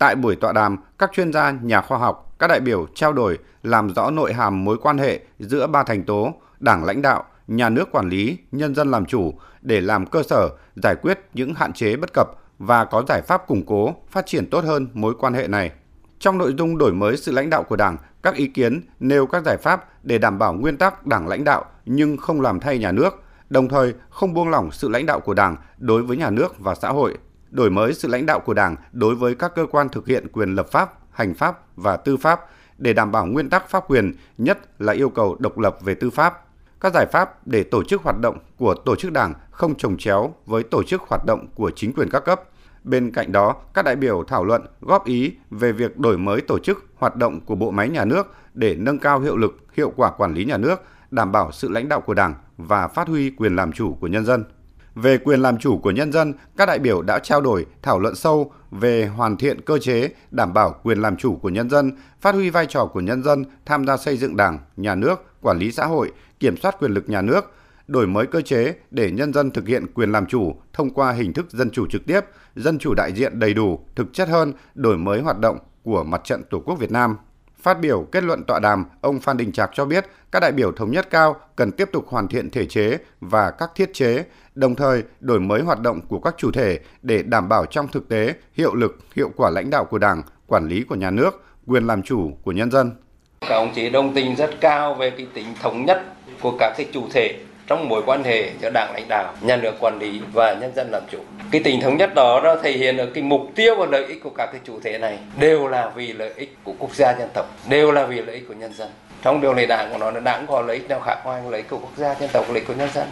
Tại buổi tọa đàm, các chuyên gia, nhà khoa học, các đại biểu trao đổi làm rõ nội hàm mối quan hệ giữa ba thành tố Đảng lãnh đạo, nhà nước quản lý, nhân dân làm chủ để làm cơ sở giải quyết những hạn chế bất cập và có giải pháp củng cố, phát triển tốt hơn mối quan hệ này. Trong nội dung đổi mới sự lãnh đạo của Đảng, các ý kiến nêu các giải pháp để đảm bảo nguyên tắc Đảng lãnh đạo nhưng không làm thay nhà nước, đồng thời không buông lỏng sự lãnh đạo của Đảng đối với nhà nước và xã hội, đổi mới sự lãnh đạo của Đảng đối với các cơ quan thực hiện quyền lập pháp, hành pháp và tư pháp để đảm bảo nguyên tắc pháp quyền, nhất là yêu cầu độc lập về tư pháp. Các giải pháp để tổ chức hoạt động của tổ chức Đảng không trồng chéo với tổ chức hoạt động của chính quyền các cấp. Bên cạnh đó, các đại biểu thảo luận góp ý về việc đổi mới tổ chức hoạt động của bộ máy nhà nước để nâng cao hiệu lực, hiệu quả quản lý nhà nước, đảm bảo sự lãnh đạo của Đảng và phát huy quyền làm chủ của nhân dân. Về quyền làm chủ của nhân dân, các đại biểu đã trao đổi, thảo luận sâu về hoàn thiện cơ chế đảm bảo quyền làm chủ của nhân dân, phát huy vai trò của nhân dân tham gia xây dựng Đảng, nhà nước, quản lý xã hội, kiểm soát quyền lực nhà nước, đổi mới cơ chế để nhân dân thực hiện quyền làm chủ thông qua hình thức dân chủ trực tiếp, dân chủ đại diện đầy đủ, thực chất hơn, đổi mới hoạt động của Mặt trận Tổ quốc Việt Nam. Phát biểu kết luận tọa đàm, ông Phan Đình Trạc cho biết các đại biểu thống nhất cao cần tiếp tục hoàn thiện thể chế và các thiết chế, đồng thời đổi mới hoạt động của các chủ thể để đảm bảo trong thực tế hiệu lực, hiệu quả lãnh đạo của Đảng, quản lý của nhà nước, quyền làm chủ của nhân dân. Các ông chí đồng tình rất cao về cái tính thống nhất của các cái chủ thể trong mối quan hệ giữa đảng lãnh đạo, nhà nước quản lý và nhân dân làm chủ. Cái tình thống nhất đó nó thể hiện ở cái mục tiêu và lợi ích của các cái chủ thể này đều là vì lợi ích của quốc gia dân tộc, đều là vì lợi ích của nhân dân. Trong điều này đảng của nó là đảng có lợi ích nào khác ngoài lợi ích của quốc gia dân tộc, lợi ích của nhân dân.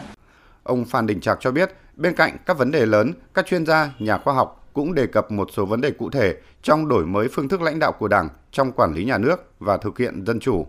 Ông Phan Đình Trạc cho biết, bên cạnh các vấn đề lớn, các chuyên gia, nhà khoa học cũng đề cập một số vấn đề cụ thể trong đổi mới phương thức lãnh đạo của Đảng trong quản lý nhà nước và thực hiện dân chủ.